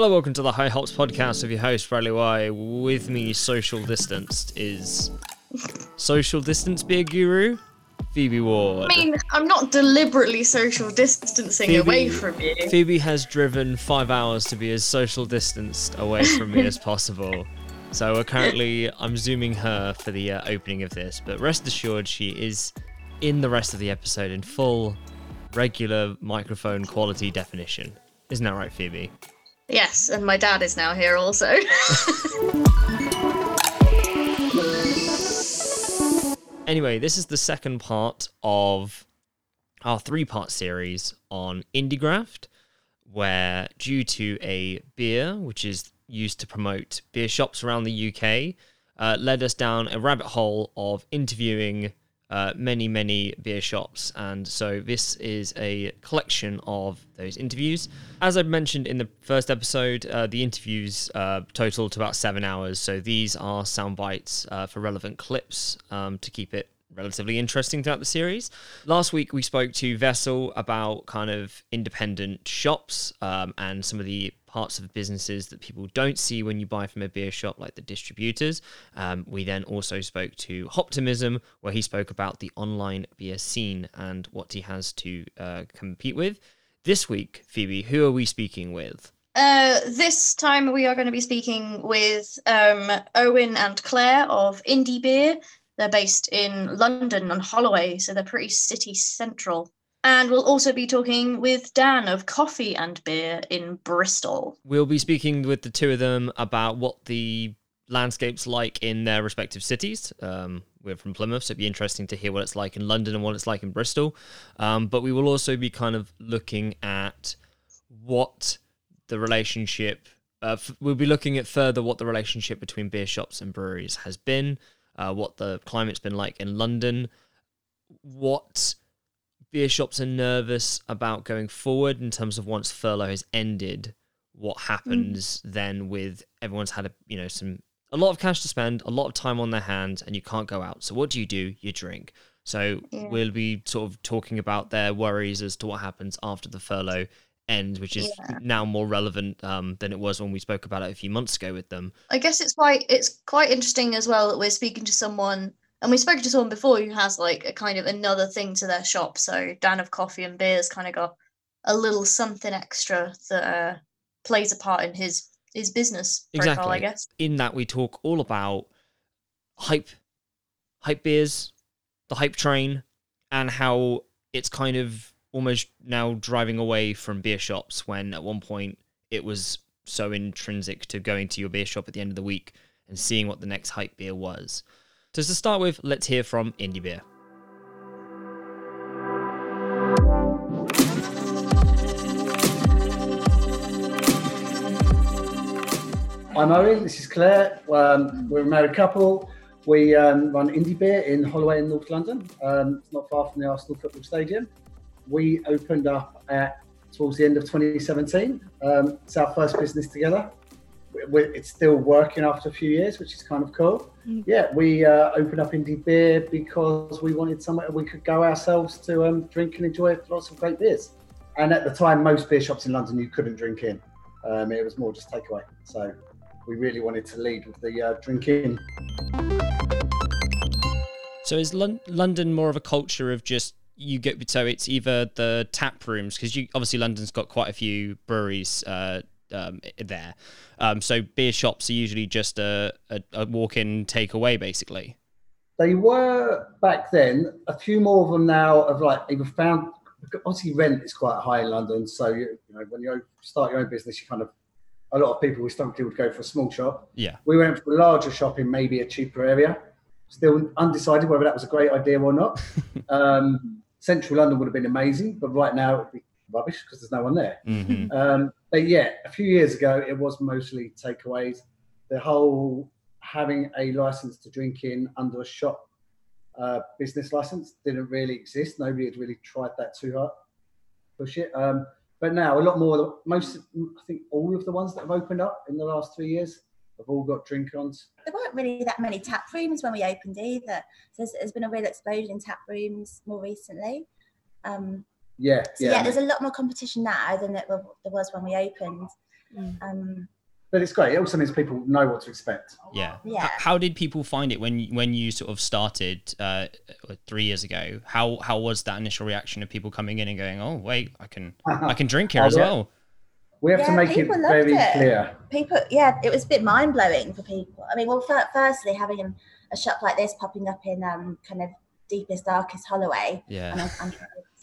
Hello, welcome to the High Hops podcast with your host, Bradley Y. With me, social distanced, is social distance beer guru, Phoebe Ward. I mean, I'm not deliberately social distancing Phoebe- away from you. Phoebe has driven five hours to be as social distanced away from me as possible. So we're currently, I'm zooming her for the uh, opening of this, but rest assured, she is in the rest of the episode in full, regular microphone quality definition. Isn't that right, Phoebe? Yes, and my dad is now here also. Anyway, this is the second part of our three part series on IndieGraft, where due to a beer, which is used to promote beer shops around the UK, uh, led us down a rabbit hole of interviewing uh, many, many beer shops. And so this is a collection of those interviews. As I mentioned in the first episode, uh, the interviews uh, total to about seven hours. So these are sound bites uh, for relevant clips um, to keep it relatively interesting throughout the series. Last week we spoke to Vessel about kind of independent shops um, and some of the parts of businesses that people don't see when you buy from a beer shop, like the distributors. Um, we then also spoke to Optimism, where he spoke about the online beer scene and what he has to uh, compete with. This week, Phoebe, who are we speaking with? uh, this time we are going to be speaking with um, Owen and Claire of Indie Beer. They're based in London on Holloway, so they're pretty city central. And we'll also be talking with Dan of Coffee and Beer in Bristol. We'll be speaking with the two of them about what the landscape's like in their respective cities. Um, we're from Plymouth, so it'd be interesting to hear what it's like in London and what it's like in Bristol. Um, but we will also be kind of looking at what the relationship. Uh, f- we'll be looking at further what the relationship between beer shops and breweries has been, uh, what the climate's been like in London, what beer shops are nervous about going forward in terms of once furlough has ended what happens then with everyone's had a you know some a lot of cash to spend a lot of time on their hands and you can't go out. So what do you do? You drink. So Yeah. we'll be sort of talking about their worries as to what happens after the furlough ends which is Yeah. now more relevant um, than it was when we spoke about it a few months ago with them. I guess it's quite it's quite interesting as well that we're speaking to someone and we spoke to someone before who has like a kind of another thing to their shop. So Dan of Coffee and Beers kind of got a little something extra that uh, plays a part in his his business profile, Exactly. I guess. in that we talk all about hype hype beers the hype train and how it's kind of almost now driving away from beer shops when at one point it was so intrinsic to going to your beer shop at the end of the week and seeing what the next hype beer was so to start with let's hear from indie beer I'm Owen. This is Claire. Um, we're a married couple. We um, run Indie Beer in Holloway in North London. Um, it's not far from the Arsenal Football Stadium. We opened up at towards the end of 2017. Um, it's our first business together. We- we- it's still working after a few years, which is kind of cool. Yeah, we uh, opened up Indie Beer because we wanted somewhere we could go ourselves to um, drink and enjoy lots of great beers. And at the time, most beer shops in London you couldn't drink in. Um, it was more just takeaway. So we really wanted to lead with the uh, drinking. So is Lon- London more of a culture of just you get so it's either the tap rooms because you obviously London's got quite a few breweries uh, um, there. Um, so beer shops are usually just a, a, a walk-in takeaway basically. They were back then. A few more of them now have like either found. Obviously, rent is quite high in London, so you, you know when you start your own business, you kind of a lot of people historically would go for a small shop. Yeah. We went for a larger shop in maybe a cheaper area. Still undecided whether that was a great idea or not. um, Central London would have been amazing, but right now it'd be rubbish because there's no one there. hmm Um, but yeah, a few years ago, it was mostly takeaways. The whole having a license to drink in under a shop uh, business license didn't really exist. Nobody had really tried that too hard, push it. Um, but now a lot more. Most, I think, all of the ones that have opened up in the last three years have all got drink-ons. there weren't really that many tap rooms when we opened either. So there's, there's been a real explosion in tap rooms more recently. Um, Yeah, so yeah. yeah. there's a lot more competition now than there, there was when we opened. Mm. Um, But it's great. It also means people know what to expect. Yeah. Yeah. H- How did people find it when you- when you sort of started uh, three years ago? How how was that initial reaction of people coming in and going, "Oh, wait, I can I can drink here Oh, as yeah. well." We have to make it very it. clear. people, yeah, it was a bit mind blowing for people. I mean, well, fir- firstly, having a shop like this popping up in um, kind of deepest, darkest Holloway, Yeah. on a, on a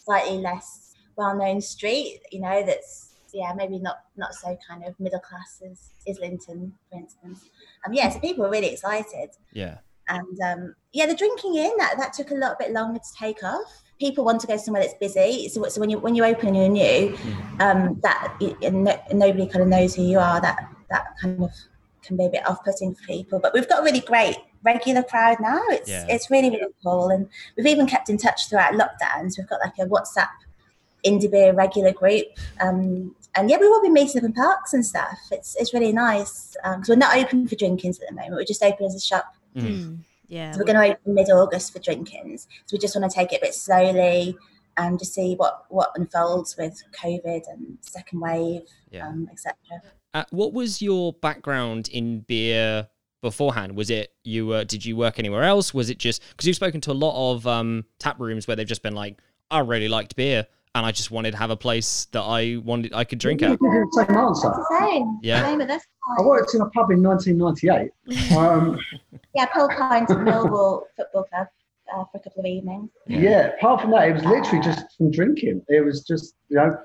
slightly less well known street, you know, that's yeah, maybe not not so kind of middle class as Islington, for instance. Um, yeah, so people were really excited. Yeah. And um, yeah, the drinking in that that took a little bit longer to take off. People want to go somewhere that's busy. So, so when you when you open and you're new, Mm. um, that and, no, and nobody kind of knows who you are. That that kind of can be a bit off-putting for people. But we've got a really great regular crowd now. It's Yeah. it's really really cool, and we've even kept in touch throughout lockdowns. We've got like a WhatsApp indie beer regular group. Um, and yeah, we will be meeting up in parks and stuff. It's it's really nice because we're not open for drinkings at the moment. We're just open as a shop. Mhm. Mm. Yeah. So we're going to open mid-August for drinkings. So we just want to take it a bit slowly and just see what what unfolds with COVID and second wave, Yeah. um, etc. Uh, what was your background in beer beforehand? Was it you? Uh, did you work anywhere else? Was it just because you've spoken to a lot of um, tap rooms where they've just been like, I really liked beer and I just wanted to have a place that I wanted I could drink at. same answer. That's the same. Yeah. Same with this. I worked in a pub in 1998. Um, Yeah, Paul Pines at Millwall Football Club uh, for a couple of evenings. yeah. apart from that, it was literally just from drinking. It was just, you know,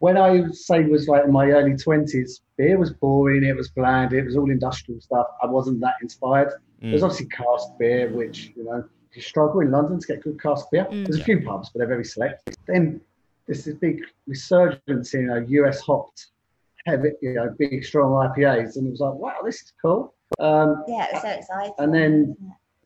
when I say was like in my early 20s, beer was boring, it was bland, it was all industrial stuff. I wasn't that inspired. There's Mm. obviously cask beer, which, you know, you struggle in London to get good cask beer. Mm. There's a few pubs, but they're very select. Then there's this big resurgence in you know, US hopped, heavy, you know, big strong IPAs, and it was like, wow, this is cool. Um, Yeah, it was so exciting. And then-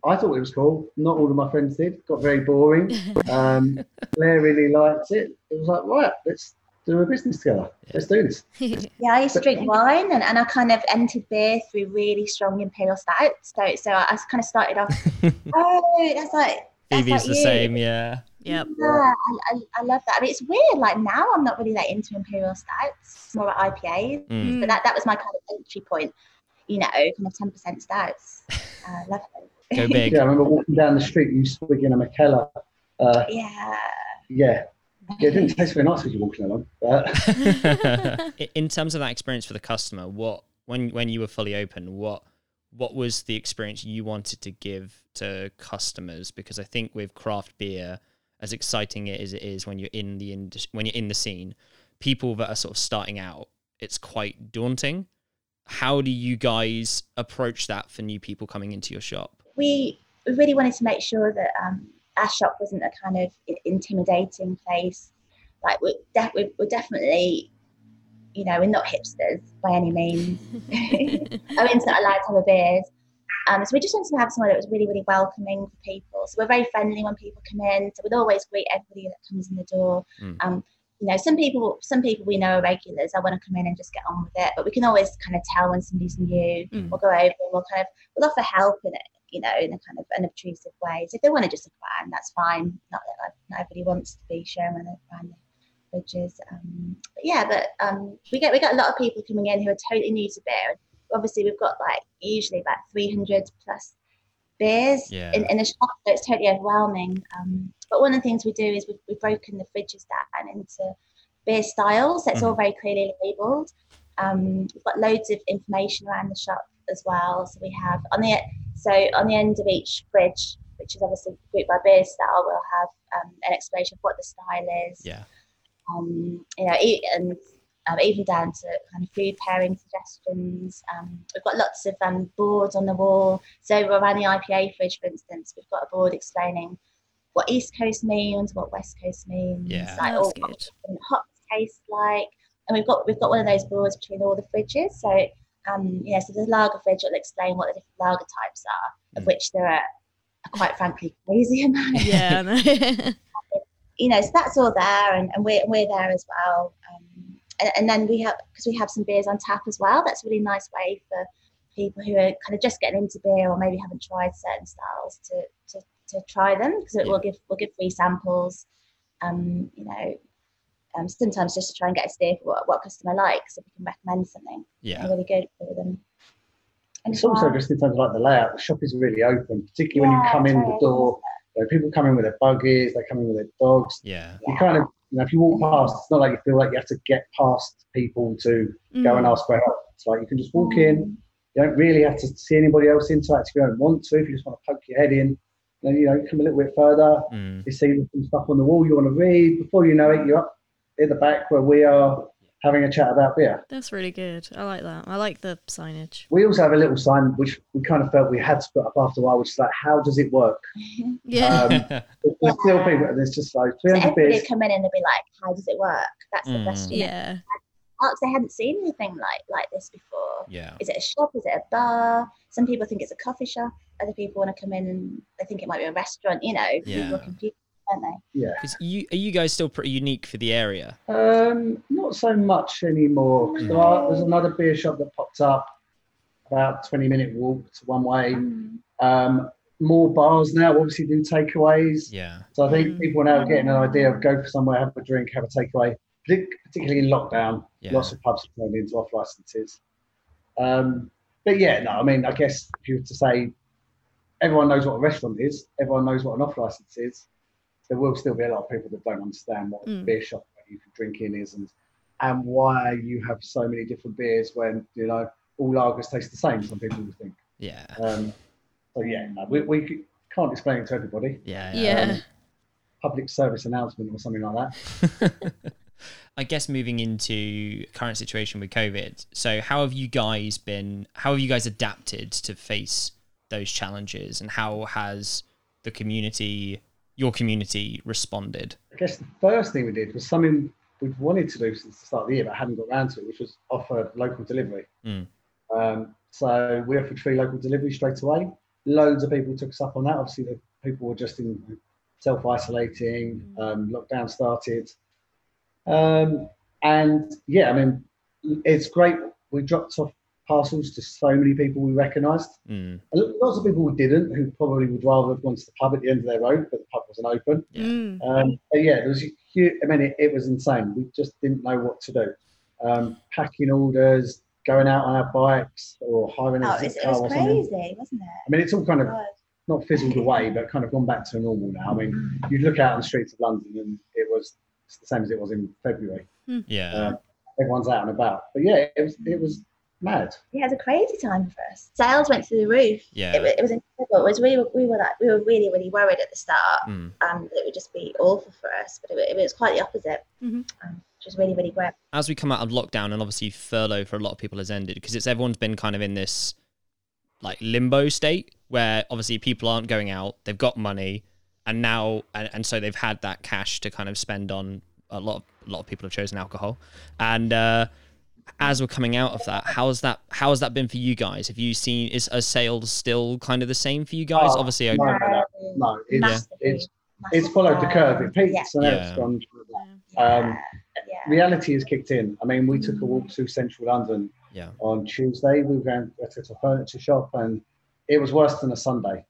I thought it was cool. Not all of my friends did. Got very boring. Um, Blair really liked it. It was like, right, let's do a business together. Let's do this. Yeah, I used to drink wine and, and I kind of entered beer through really strong imperial stouts. So so I kind of started off, oh, that's like that's Phoebe's like the you. same, yeah. Yep. Yeah, I, I, I love that. I mean, it's weird. Like now, I'm not really that into imperial stouts, more about IPAs. Mm. But that, that was my kind of entry point. You know, kind of ten percent stouts. Uh, love them. Go big. Yeah, I remember walking down the street, you swigging a Mikkeller. Uh, Yeah. yeah. Yeah, it didn't taste very nice as you're walking along. But in terms of that experience for the customer, what when when you were fully open, what what was the experience you wanted to give to customers? Because I think with craft beer, as exciting it as it is when you're in the indus- when you're in the scene, people that are sort of starting out, it's quite daunting. How do you guys approach that for new people coming into your shop? we we really wanted to make sure that um, our shop wasn't a kind of intimidating place. Like we're, def- we're, we're definitely, you know, we're not hipsters by any means. Owen's not allowed to have a beard. Um, so we just wanted to have somewhere that was really, really welcoming for people. So we're very friendly when people come in. So we'd always greet everybody that comes in the door. Mm. Um, you know, some people, some people we know are regulars. I want to come in and just get on with it. But we can always kind of tell when somebody's new. Mm. We'll go over and we'll kind of we'll offer help in it, you know, in a kind of an obtrusive way. So if they want to just around, that's fine. Not that like, not everybody wants to be showing around the fridges. Um, but yeah, but um, we get we get a lot of people coming in who are totally new to beer. Obviously, we've got like usually about 300 plus beers Yeah. in, in a shop, so it's totally overwhelming. Um, but one of the things we do is we've, we've broken the fridges down into beer styles. That's all very clearly labelled. Um, we've got loads of information around the shop as well. So we have on the so on the end of each fridge, which is obviously grouped by beer style, we'll have um, an explanation of what the style is. Yeah. Um, you know, and um, even down to kind of food pairing suggestions. Um, we've got lots of um, boards on the wall. So around the IPA fridge, for instance, we've got a board explaining what East Coast means, what West Coast means, Yeah. like all what good. hops taste like. And we've got we've got one of those boards between all the fridges. So um, yeah, so the lager fridge will explain what the different lager types are, of Mm. which there are, are quite frankly crazy amount. yeah. I know. you know, so that's all there, and, and we're we're there as well. Um, and, and then we have because we have some beers on tap as well. That's a really nice way for people who are kind of just getting into beer or maybe haven't tried certain styles to to, to try them because it Yeah. will give we'll give free samples. Um, you know, Um, sometimes just to try and get a steer for what, what customer likes, if we can recommend something Yeah. really good for them. And It's also just in terms of like the layout. The shop is really open, particularly when you come in it's the door. You know, people come in with their buggies, they come in with their dogs. Yeah. You kind of, you know, if you walk past, it's not like you feel like you have to get past people to go and Mm. ask for help. It's like you can just walk in. You don't really have to see anybody else interact if you don't want to. If you just want to poke your head in, then you know, come a little bit further. Mm. You see some stuff on the wall you want to read. Before you know it, you're up in the back where we are having a chat about beer. That's really good. I like that. I like the signage. We also have a little sign which we kind of felt we had to put up after a while, which is like, "How does it work?" Yeah. Um, there's still people, and it's just like So 300 everybody beers. come in and they'd be like, "How does it work?" That's the Mm. question. yeah. Because they hadn't seen anything like like this before. yeah. Is it a shop? Is it a bar? Some people think it's a coffee shop. Other people want to come in and they think it might be a restaurant. You know, Yeah. people are confused, aren't they? Yeah. You are you guys still pretty unique for the area? Um, not so much anymore. 'cause there are, there's another beer shop that popped up about 20 minute walk to one way. Mm. Um, more bars now obviously do takeaways. Yeah. So I think Mm. people are now getting an idea of go for somewhere, have a drink, have a takeaway. Particularly in lockdown, Yeah. lots of pubs have turned into off licenses. Um, but yeah, no, I mean, I guess if you were to say everyone knows what a restaurant is, everyone knows what an off license is, there will still be a lot of people that don't understand what Mm. beer shop where you can drink in is and and why you have so many different beers when you know all lagers taste the same. Some people would think. Yeah. Um, so yeah, no, we, we can't explain it to everybody. Yeah. Yeah. Public service announcement or something like that. I guess moving into current situation with COVID. So how have you guys been how have you guys adapted to face those challenges and how has the community your community responded? I guess the first thing we did was something we've wanted to do since the start of the year, but hadn't got around to it, which was offer local delivery. Mm. Um, so we offered free local delivery straight away. Loads of people took us up on that. Obviously, the people were just in self isolating. Um, lockdown started, um, and yeah, I mean, it's great. We dropped off parcels to so many people we recognised. Mm. Lots of people who didn't, who probably would rather have gone to the pub at the end of their road, but the pub wasn't open. Yeah. Mm. Um, but yeah, there was a huge, I mean, it, it was insane. We just didn't know what to do. Um, packing orders, going out on our bikes, or hiring a Oh, zip it, it was or something. crazy, wasn't it? I mean, it's all kind of God. not fizzled away, but kind of gone back to normal now. I mean, you look out on the streets of London, and it was it's the same as it was in February. Yeah. Um, everyone's out and about. But yeah, it was it was mad. Yeah, it was a crazy time for us. Sales went through the roof. Yeah. It, it was incredible. It was we were, we were like we were really really worried at the start Mm. um, that it would just be awful for us, but it, it was quite the opposite, Mhm. um, which was really really great. as we come out of lockdown and obviously furlough for a lot of people has ended because it's everyone's been kind of in this like limbo state where obviously people aren't going out they've got money and now and, and so they've had that cash to kind of spend on a lot of, a lot of people have chosen alcohol and uh as we're coming out of that how's that how has that been for you guys have you seen is are sales still kind of the same for you guys Oh, obviously I- no, no, no, no. It's, Massively, it's it's followed the curve. It down. peaks and then Yeah. it's gone. Yeah, Um, yeah. reality has kicked in. I mean, we took a walk through central London yeah on Tuesday. We were going to a furniture shop and it was worse than a Sunday.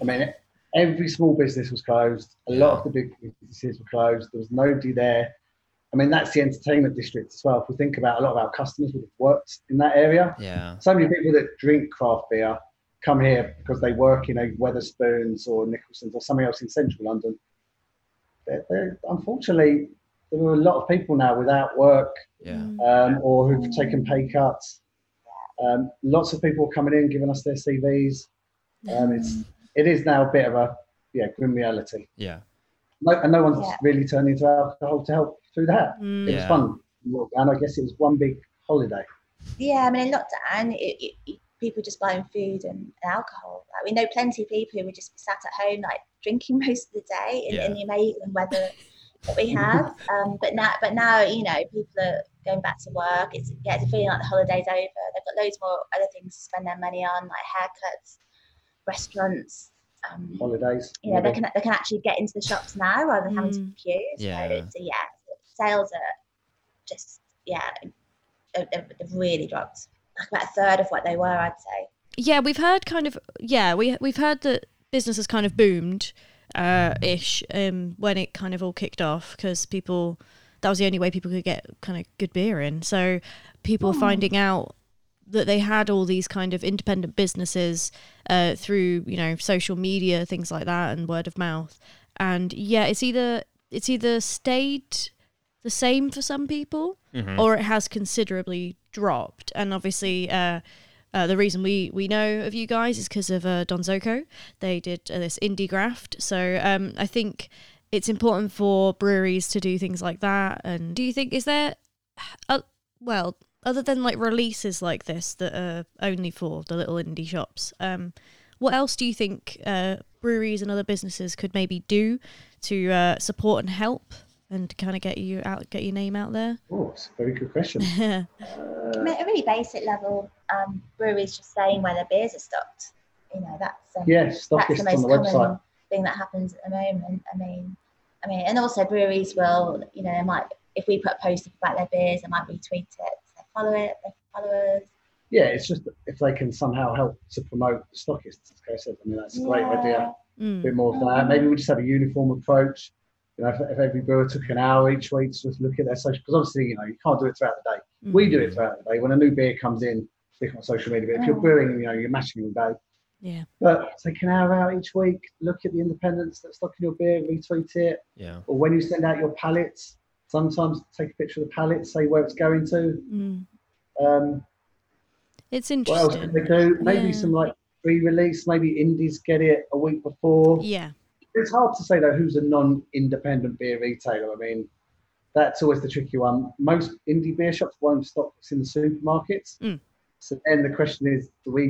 I mean, every small business was closed. A lot of the big businesses were closed. There was nobody there. I mean, that's the entertainment district as well. If we think about a lot of our customers would have worked in that area. yeah So many people that drink craft beer come here because they work in a Wetherspoons or Nicholson's or somewhere else in central London. They're, they're, unfortunately, there are a lot of people now without work yeah um, or who've taken pay cuts. Um, lots of people coming in giving us their CVs. Um, it's it is now a bit of a yeah grim reality. yeah No, and no one's Yeah. really turning to alcohol to help through that. Mm. It Yeah. was fun, and I guess it was one big holiday. Yeah, I mean, in lockdown, it, it, it, people just buying food and, and alcohol. Like, we know plenty of people who would just be sat at home, like drinking most of the day in, in the amazing weather that we have. Um, but now, but now, you know, people are going back to work. It's yeah, it's feeling like the holiday's over. They've got loads more other things to spend their money on, like haircuts, restaurants. Um, Holidays. you know, they can they can actually get into the shops now rather than having to Mm. queue. So, Yeah. so yeah, sales are just yeah, they've, they've they've really dropped. Like about a third of what they were, I'd say. Yeah, we've heard kind of yeah, we we've heard that business has kind of boomed uh ish um when it kind of all kicked off because people that was the only way people could get kind of good beer in. So people were finding out that they had all these kind of independent businesses uh, through you know social media things like that and word of mouth and yeah it's either it's either stayed the same for some people or it has considerably dropped and obviously uh, uh, the reason we, we know of you guys is because of uh, Donzoko. They did uh, this indie graft. So um, I think it's important for breweries to do things like that. And do you think, is there, uh, well, other than like releases like this that are only for the little indie shops, um, what else do you think uh, breweries and other businesses could maybe do to uh, support and help and kind of get you out, get your name out there? Oh, it's a very good question. I mean, at a really basic level, um, breweries just saying where their beers are stocked. You know, that's um, Yeah, stock that's the lists on most the common website. thing that happens at the moment. I mean, I mean, and also breweries will, you know, they might if we put a post about their beers, they might retweet it. So they follow it, their followers. Yeah, it's just if they can somehow help to promote the stockists, as Kay said. I mean, that's a great Yeah. idea. Mm. A bit more of that. Maybe we just have a uniform approach. You know, if, if every brewer took an hour each week to just look at their social, because obviously, you know, you can't do it throughout the day. We do it throughout the day. When a new beer comes in, stick on social media. But if you're Mm. brewing, you know, you're mashing all day. Yeah. But take an hour out each week, look at the independents that stock in your beer, retweet it. Yeah. Or when you send out your pallets, sometimes take a picture of the pallet, say where it's going to. Mm. Um, It's what else can they do? Maybe Yeah. some like pre-release. Maybe indies get it a week before. Yeah. It's hard to say though who's a non-independent beer retailer. I mean, that's always the tricky one. Most indie beer shops won't stock what's in the supermarkets. Mm. So then the question is, do we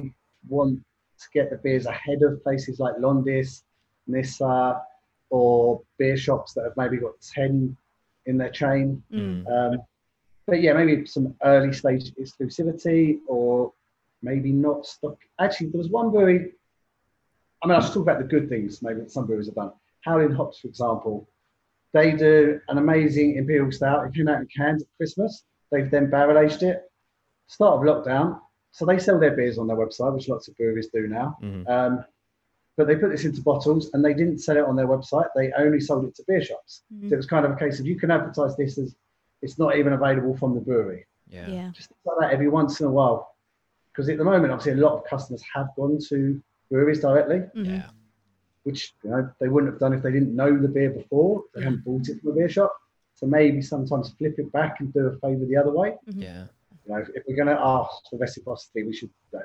want to get the beers ahead of places like Londis, Nisa, or beer shops that have maybe got ten in their chain? Mm. Um, but yeah, maybe some early stage exclusivity or maybe not stock. Actually, there was one brewery. I mean, I should talk about the good things maybe that some breweries have done. Howling Hops, for example, they do an amazing imperial stout. It came out in cans at Christmas. They've then barrel aged it. Start of lockdown, so they sell their beers on their website, which lots of breweries do now. Mhm. Um, but they put this into bottles and they didn't sell it on their website. They only sold it to beer shops. Mhm. So it was kind of a case of you can advertise this as it's not even available from the brewery. Yeah. Yeah. Just like that every once in a while. Because at the moment, obviously, a lot of customers have gone to breweries directly, Mhm. Yeah. which you know they wouldn't have done if they didn't know the beer before. They hadn't bought it from a beer shop. So maybe sometimes flip it back and do a favour the other way. Yeah. You know, if, if we're going to ask for reciprocity, we should you know,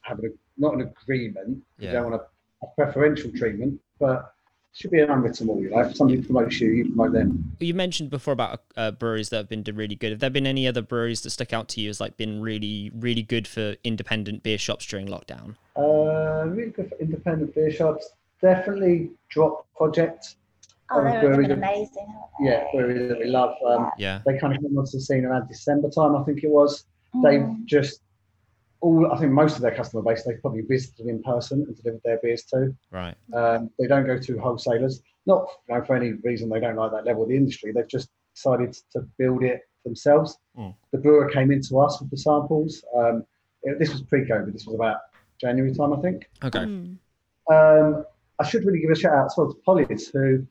have an, not an agreement. We Yeah. don't want a, a preferential treatment, but it should be an unwritten rule. You know, if somebody promotes you, you promote them. You mentioned before about uh, breweries that have been really good. Have there been any other breweries that stuck out to you as like been really, really good for independent beer shops during lockdown? Uh, really good for independent beer shops. Definitely Drop Project. Oh, they're, they've brewery been that- amazing. haven't they? Yeah, brewery that we love. Um, Yeah. They kind of came onto the scene around December time, I think it was. They've Mm. just all. I think most of their customer base they've probably visited in person and delivered their beers to. Right. Um, they don't go to wholesalers, not you know, for any reason they don't like that level of the industry. They've just decided to build it themselves. Mm. The brewer came into us with the samples. Um, it- this was pre-COVID. This was about January time, I think. Okay. Mm. Um, I should really give a shout out as well to Polly's, who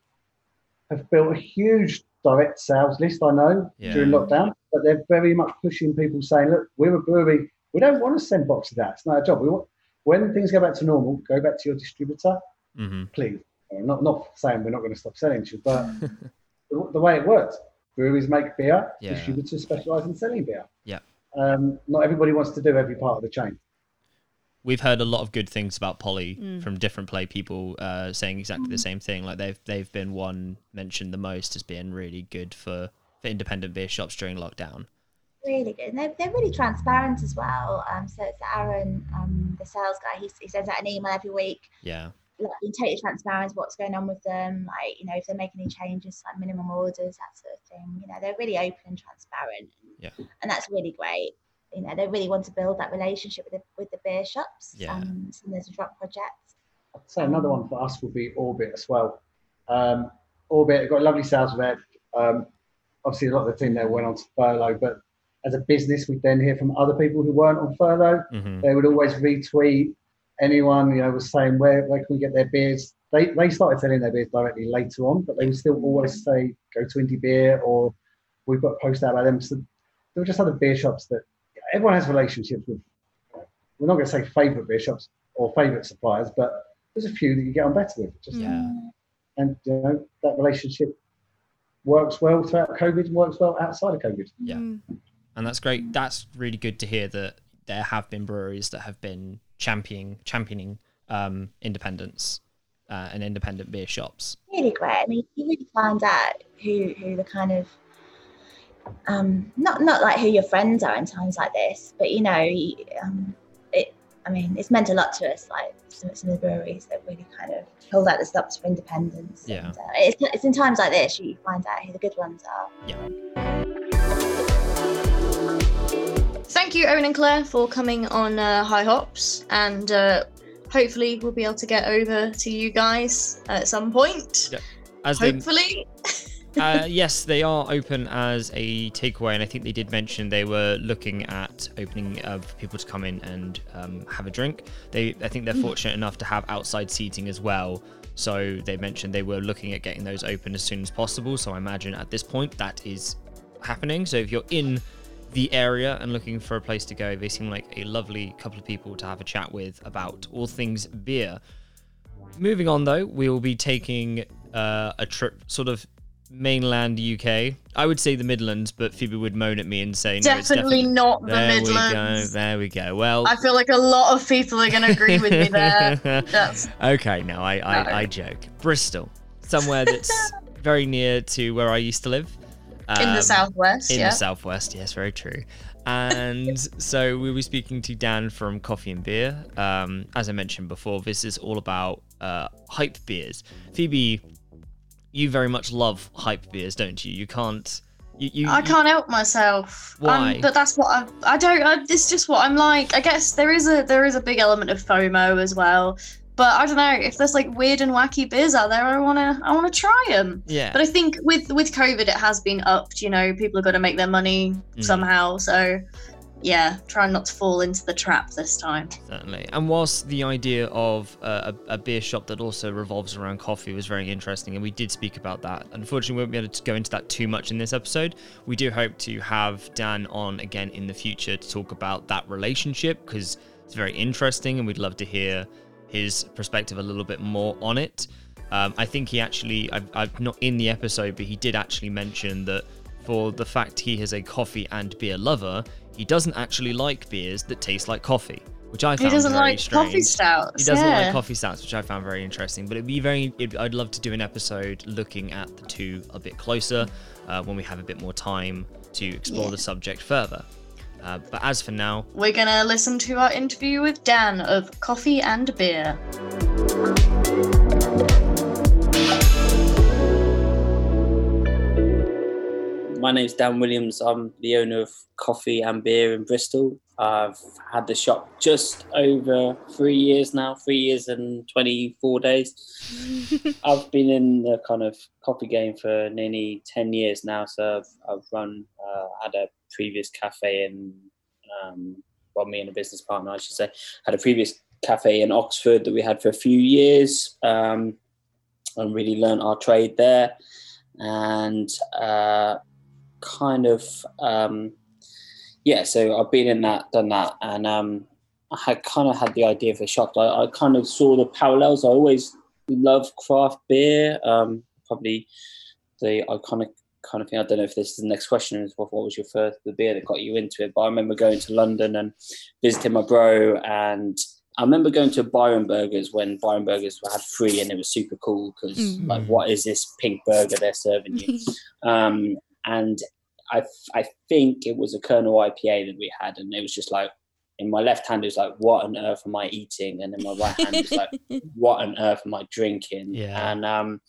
have built a huge direct sales list. I know Yeah. during lockdown, but they're very much pushing people saying, "Look, we're a brewery. We don't want to send boxes out. It's not our job. We want when things go back to normal, go back to your distributor, hmm please. Uh, Not not saying we're not going to stop selling to you, but the, the way it works, breweries make beer, Yeah. distributors specialize in selling beer. Yeah. Um, not everybody wants to do every part of the chain. We've heard a lot of good things about Polly Mm. from different play people uh, saying exactly the same thing. Like they've they've been one mentioned the most as being really good for, for independent beer shops during lockdown. Really good. And they're, they're really transparent as well. Um, so it's Aaron, um, the sales guy. He, he sends out an email every week, Yeah. like being totally transparent what's going on with them. Like you know, if they're making any changes, like minimum orders, that sort of thing. You know, they're really open and transparent. Yeah. And that's really great. You know, they really want to build that relationship with the with the beer shops. Yeah. Um, so there's a drop project. I'd say another one for us would be Orbit as well. Um, Orbit got a lovely sales rep. Um, obviously, a lot of the team there went on to furlough, but as a business, we'd then hear from other people who weren't on furlough. hmm They would always retweet anyone you know was saying where where can we get their beers. They they started selling their beers directly later on, but they would still always say go to Indie Beer or we put a post out about them. So there were just other beer shops that everyone has relationships with. We're not going to say favourite beer shops or favourite suppliers, but there's a few that you get on better with. Just, Yeah. And you know that relationship works well throughout COVID and works well outside of COVID. Yeah. Mm. And that's great. That's really good to hear that there have been breweries that have been championing championing um, independence uh, and independent beer shops. really great. I mean, you really find out who who the kind of um not not like who your friends are in times like this, but you know, um, it. I mean, it's meant a lot to us. Like some, some of the breweries that really kind of hold out the stops for independence. Yeah. And, uh, it's, it's in times like this you find out who the good ones are. Thank you, Owen and Claire, for coming on uh, High Hops, and uh, hopefully we'll be able to get over to you guys at some point. Yeah. As they, Hopefully. uh, yes, they are open as a takeaway, and I think they did mention they were looking at opening uh, for people to come in and um, have a drink. They, I think they're fortunate enough to have outside seating as well. So they mentioned they were looking at getting those open as soon as possible. So I imagine at this point that is happening. So if you're in the area and looking for a place to go, they seem like a lovely couple of people to have a chat with about all things beer. Moving on though, we will be taking uh, a trip sort of mainland UK. I would say the Midlands, but Phoebe would moan at me and say, "No, it's definitely definitely." not the There we go. Midlands. There we go. Well, I feel like a lot of people are going to agree with me there. That's okay. No, I, I, No. I joke. Bristol, somewhere that's very near to where I used to live. In the Um, southwest, in yeah. the southwest yes very true and so we'll be speaking to dan from coffee and beer um, as i mentioned before this is all about uh, hype beers phoebe you very much love hype beers don't you you can't you, you, I can't help myself. Um, Why? but that's what I. I don't. I, it's just what I'm like. I guess there is a there is a big element of FOMO as well. But I don't know if there's like weird and wacky beers out there. I wanna I wanna try them. yeah But I think with with COVID, it has been upped. You know, people have got to make their money Mm. somehow. So, yeah, try not to fall into the trap this time. Certainly. And whilst the idea of uh, a, a beer shop that also revolves around coffee was very interesting, and we did speak about that, unfortunately, we won't be able to go into that too much in this episode. We do hope to have Dan on again in the future to talk about that relationship because it's very interesting, and we'd love to hear his perspective a little bit more on it. Um, I think he actually, I've, I've not in the episode, but he did actually mention that for the fact he is a coffee and beer lover, he doesn't actually like beers that taste like coffee, which I found He doesn't very like strange. coffee stouts. He doesn't yeah. like coffee stouts, which I found very interesting. But it'd be very, it, I'd love to do an episode looking at the two a bit closer uh, when we have a bit more time to explore Yeah. the subject further. Uh, but as for now, We're gonna listen to our interview with Dan of Coffee and Beer. My name's Dan Williams. I'm the owner of Coffee and Beer in Bristol. I've had the shop just over three years now, three years and 24 days. I've been in the kind of coffee game for nearly 10 years now. So I've, I've run, uh, had a previous cafe in, um, well, me and a business partner, I should say, had a previous cafe in Oxford that we had for a few years um, and really learned our trade there. And uh, kind of um yeah so i've been in that done that and um i had kind of had the idea for a shop I, I kind of saw the parallels i always love craft beer um probably the iconic kind of thing i don't know if this is the next question is what, what was your first the beer that got you into it but i remember going to london and visiting my bro and I remember going to Byron Burgers when Byron Burgers had free and it was super cool because Mm. like what is this pink burger they're serving you? um, and I, I think it was a Kernel IPA that we had, and it was just like in my left hand it was like, what on earth am I eating? And in my right hand it was like, what on earth am I drinking? Yeah. And um,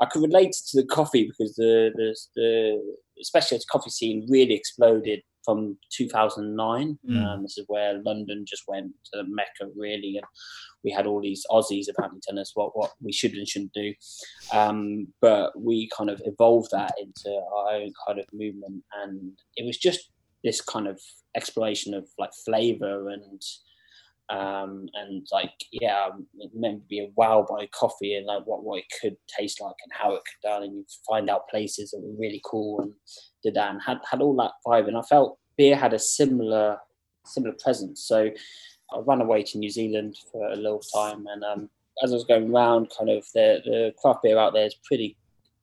I could relate to the coffee because the the, the specialist coffee scene really exploded from 2009. Mm. Um, this is where London just went to the mecca really, and we had all these Aussies apparently telling us what what we should and shouldn't do. Um, but we kind of evolved that into our own kind of movement, and it was just this kind of exploration of like flavor and Um, and like, yeah, um, meant to be wow by coffee and like what, what it could taste like and how it could done. And you find out places that were really cool and did that and had, had all that vibe. And I felt beer had a similar, similar presence. So I ran away to New Zealand for a little time. And um, as I was going around, kind of the, the craft beer out there is pretty,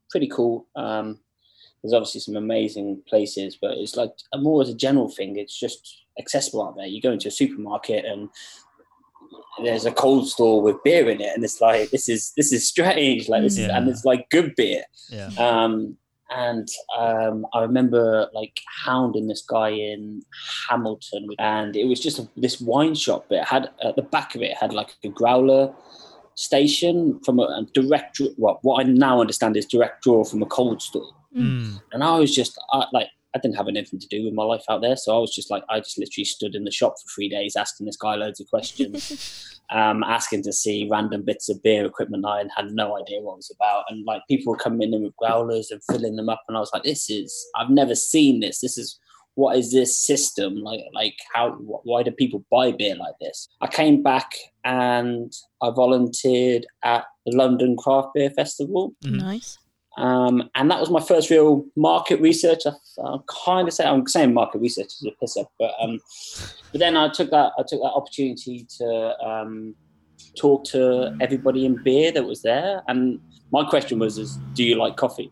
pretty cool. Um, there's obviously some amazing places, but it's like more as a general thing. It's just accessible out there. You go into a supermarket and there's a cold store with beer in it, and it's like this is this is strange. Like this, yeah. is, and it's like good beer. Yeah. Um, and um, I remember like hounding this guy in Hamilton, and it was just a, this wine shop. But it had at the back of it had like a growler station from a, a direct. What what I now understand is direct draw from a cold store. Mm. And I was just I, like, I didn't have anything to do with my life out there. So I was just like, I just literally stood in the shop for three days asking this guy loads of questions, um, asking to see random bits of beer equipment I had no idea what it was about. And like people were coming in with growlers and filling them up. And I was like, this is, I've never seen this. This is, what is this system like like how why do people buy beer like this i came back and i volunteered at the london craft beer festival mm-hmm. nice um, and that was my first real market research. I, I kind of say I'm saying market research is a piss up, but um, but then I took that I took that opportunity to um, talk to everybody in beer that was there, and my question was, "Is do you like coffee?"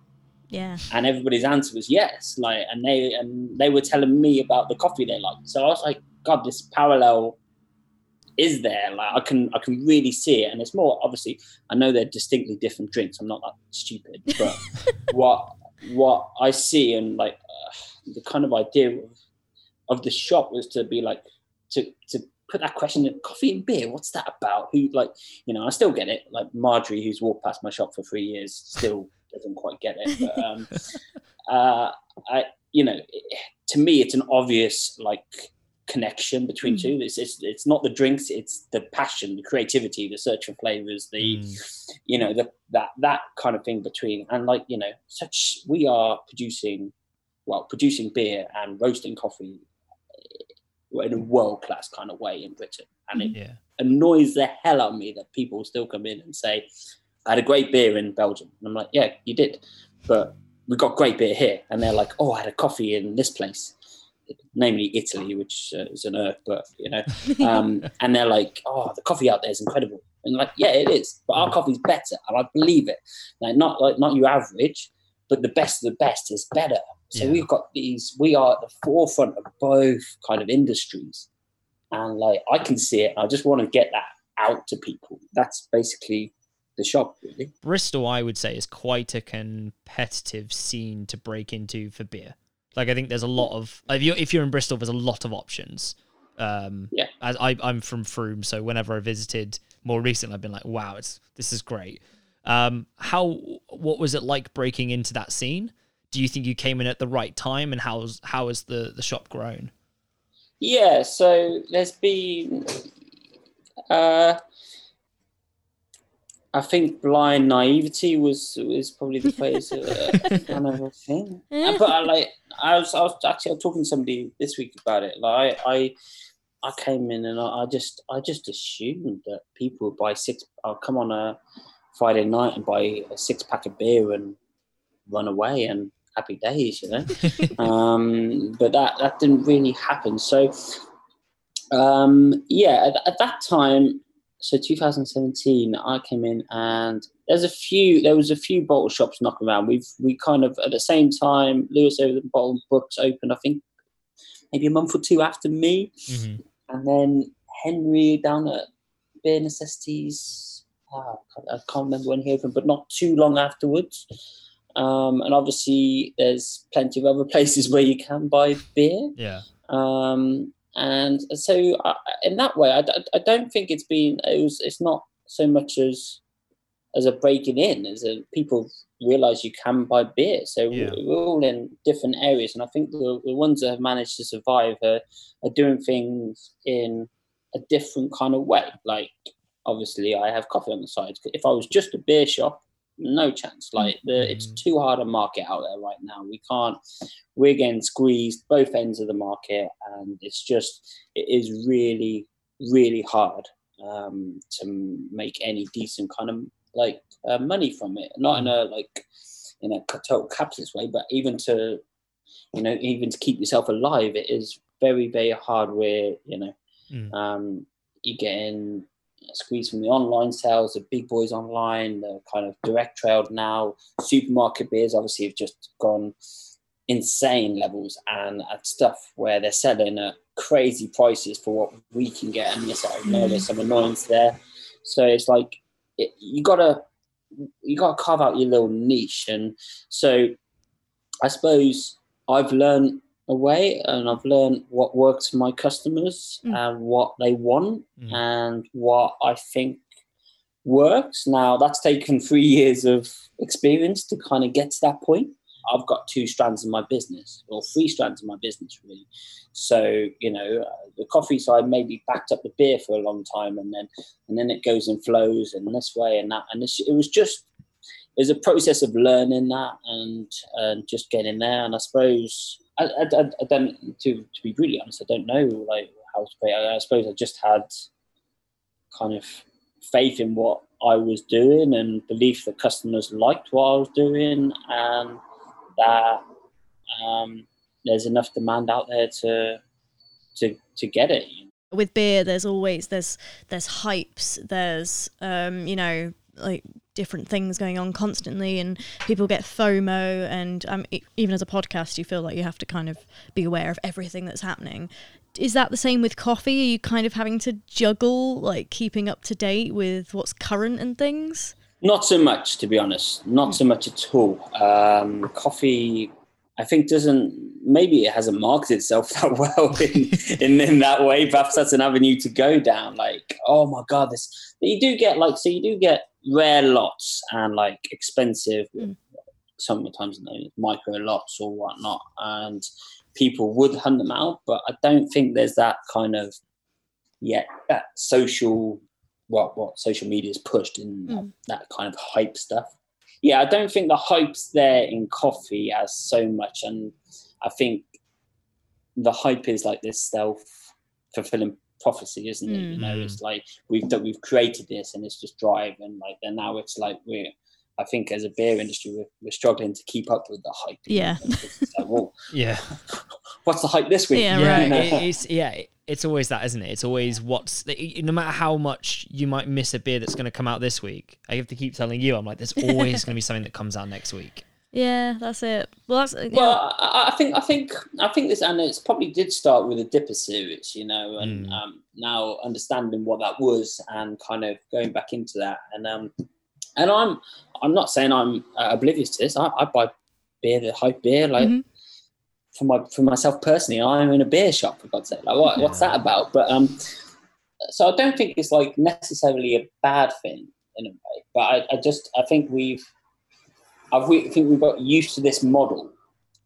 Yeah. And everybody's answer was yes. Like, and they and they were telling me about the coffee they liked. So I was like, God, this parallel is there. Like I can I can really see it, and it's more obviously. I know they're distinctly different drinks. I'm not that stupid, but what what I see and like uh, the kind of idea of, of the shop was to be like to to put that question in coffee and beer. What's that about? Who like you know? I still get it. Like Marjorie, who's walked past my shop for three years, still doesn't quite get it. But um, uh, I you know, to me, it's an obvious like connection between mm. two. It's, it's it's not the drinks, it's the passion, the creativity, the search for flavors, the mm. you know the that that kind of thing between and like you know such we are producing well producing beer and roasting coffee in a world class kind of way in Britain, and it yeah. annoys the hell out of me that people still come in and say, "I had a great beer in Belgium," and I'm like, "Yeah, you did," but we got great beer here, and they're like, "Oh, I had a coffee in this place." Namely Italy, which uh, is an earth, but you know, um, and they're like, oh, the coffee out there is incredible, and like, yeah, it is, but our coffee's better, and I believe it. Like, not like not your average, but the best of the best is better. So yeah. we've got these. We are at the forefront of both kind of industries, and like I can see it. I just want to get that out to people. That's basically the shop, really. Bristol, I would say, is quite a competitive scene to break into for beer. Like I think there's a lot of if you're if you're in Bristol, there's a lot of options. Um, yeah. As I I'm from Frome, so whenever I visited more recently, I've been like, wow, it's this is great. Um, how what was it like breaking into that scene? Do you think you came in at the right time, and how's how has the the shop grown? Yeah, so there's been uh, I think blind naivety was was probably the phrase uh, kind of a thing. But I like I was I was actually I was talking to somebody this week about it. Like I I, I came in and I, I, just I just assumed that people would buy six. I'll come on a Friday night and buy a six pack of beer and run away and happy days, you know. um, but that that didn't really happen. So um, yeah, at, at that time so 2017 i came in and there's a few there was a few bottle shops knocking around. We've we kind of at the same time lewis over the bottle books opened i think maybe a month or two after me. Mm-hmm. and then henry down at beer necessities oh, I can't remember when he opened but not too long afterwards. Um, and obviously there's plenty of other places where you can buy beer. Yeah. Um, and so uh, in that way, I, I don't think it's been it was it's not so much as as a breaking in as a people realize you can buy beer. So yeah. we're all in different areas, and I think the, the ones that have managed to survive are, are doing things in a different kind of way. Like obviously, I have coffee on the side. If I was just a beer shop, no chance. Like the, it's too hard a market out there right now. We can't. We're getting squeezed both ends of the market, and it's just it is really really hard um, to make any decent kind of like uh, money from it. Not in a like in a total capitalist way, but even to you know even to keep yourself alive, it is very very hard. Where you know Mm. um, you're getting squeezed from the online sales, the big boys online, the kind of direct trailed now. Supermarket beers obviously have just gone insane levels and at stuff where they're selling at crazy prices for what we can get. And yes, I know there's some annoyance there. So it's like it, you gotta you gotta carve out your little niche. And so I suppose I've learned a way and I've learned what works for my customers Mm. and what they want Mm. and what I think works. Now that's taken three years of experience to kind of get to that point. I've got two strands in my business, or three strands in my business, really. So you know, uh, the coffee side maybe backed up the beer for a long time, and then and then it goes and flows and this way and that, and it's, it was just it was a process of learning that and and just getting there. And I suppose I, I, I don't to to be really honest, I don't know like how to pay. I, I suppose I just had kind of faith in what I was doing and belief that customers liked what I was doing and that um, there's enough demand out there to to to get it. with beer there's always there's there's hypes there's um you know like different things going on constantly and people get fomo and um, even as a podcast you feel like you have to kind of be aware of everything that's happening is that the same with coffee are you kind of having to juggle like keeping up to date with what's current and things Not so much, to be honest. Not so much at all. Um, coffee, I think, doesn't. Maybe it hasn't marketed itself that well in, in in that way. Perhaps that's an avenue to go down. Like, oh my god, this. You do get like so. You do get rare lots and like expensive, Mm. sometimes micro lots or whatnot, and people would hunt them out. But I don't think there's that kind of yet that social what what social media has pushed in that, Mm. that kind of hype stuff. Yeah, I don't think the hype's there in coffee as so much, and I think the hype is like this self fulfilling prophecy, isn't it? You know, Mm. it's like we've done, we've created this, and it's just drive, and like and now it's like we're. I think as a beer industry, we're, we're struggling to keep up with the hype. Yeah. Like, well, Yeah. what's the hype this week? Yeah, yeah, right. You know? it- it's yeah, it's always that, isn't it? It's always what's the, no matter how much you might miss a beer that's going to come out this week. I have to keep telling you, I'm like, there's always going to be something that comes out next week. Yeah that's it well that's yeah. Well, I, I think I think I think this, and it's probably did start with a DIPA series, you know, and Mm. um, now understanding what that was and kind of going back into that, and um, and I'm I'm not saying I'm uh, oblivious to this. I, I buy beer, the hype beer, like Mhm. for my for myself personally. I'm in a beer shop for God's sake. Like, what, what's that about? But um, so I don't think it's like necessarily a bad thing in a way. But I, I just I think we've I we- think we've got used to this model,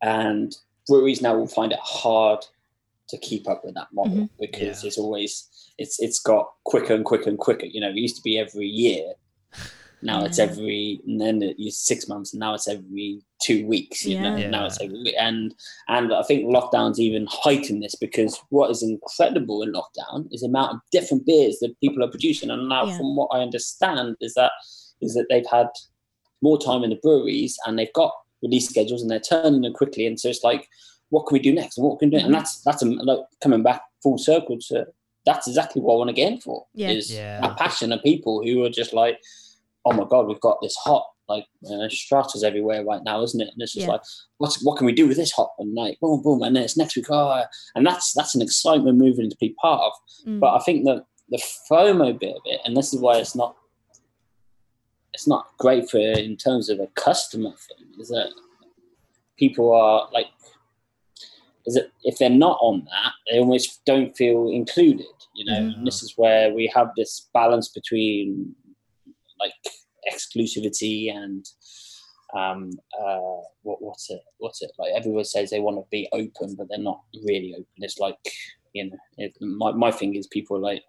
and breweries now will find it hard to keep up with that model Mhm. because Yeah. it's always it's it's got quicker and quicker and quicker. You know, it used to be every year. Now it's every, and then it's six months, and now it's every two weeks. You know, Yeah. now it's every week. and and I think lockdowns even heighten this because what is incredible in lockdown is the amount of different beers that people are producing. And now, Yeah. from what I understand, is that is that they've had more time in the breweries and they've got release schedules and they're turning them quickly. And so it's like, what can we do next? And what can we do? And that's that's a, like coming back full circle to that's exactly what I want to get in for. Yeah. Is Yeah. a passion of people who are just like, oh my god, we've got this hot like uh, stratas everywhere right now, isn't it? And it's just Yeah. like, what's what can we do with this hop? And like, boom, boom, and then it's next week. Oh, and that's that's an excitement moving to be part of. Mm. But I think that the FOMO bit of it, and this is why it's not it's not great for in terms of a customer thing, is that people are like is it if they're not on that, they almost don't feel included, you know. Mhm. And this is where we have this balance between like exclusivity and um uh what what's it what's it like everyone says they want to be open but they're not really open it's like you know it, my, my thing is people are like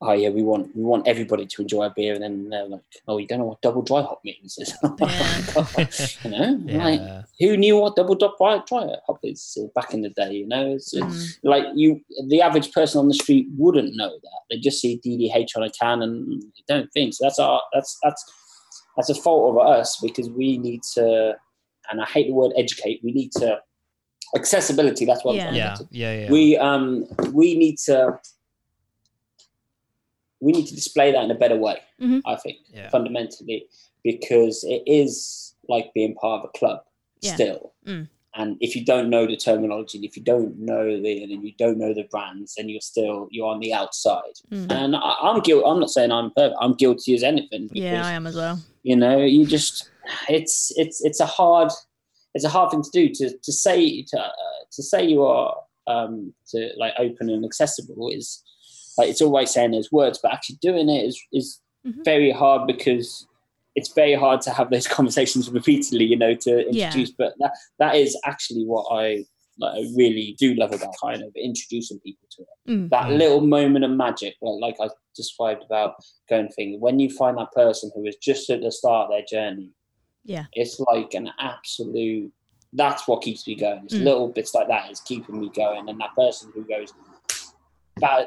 oh yeah, we want we want everybody to enjoy a beer, and then they're like, oh, you don't know what double dry hop means, you know, Yeah. like who knew what double dry dry hop is uh, back in the day? You know, it's, it's Mm. like you, the average person on the street wouldn't know that. They just see DDH on a can and they don't think. So that's our that's that's that's a fault of us because we need to, and I hate the word educate. We need to accessibility. That's what I'm Yeah. to yeah, yeah, yeah. we um we need to we need to display that in a better way Mhm. i think Yeah. fundamentally because it is like being part of a club Yeah. still Mm. and if you don't know the terminology and if you don't know the and you don't know the brands then you're still you're on the outside Mm. and I, i'm guilty i'm not saying i'm perfect i'm guilty as anything because, Yeah, I am as well. you know you just it's it's it's a hard it's a hard thing to do to to say to uh, to say you are um to like open and accessible is like it's always saying those words but actually doing it is is Mhm. very hard because it's very hard to have those conversations repeatedly you know to Yeah. introduce but that that is actually what i like I really do love about kind of introducing people to it Mm. that little moment of magic, like, like I described about going thing, when you find that person who is just at the start of their journey, Yeah. it's like an absolute. That's what keeps me going. It's Mm. little bits like that is keeping me going, and that person who goes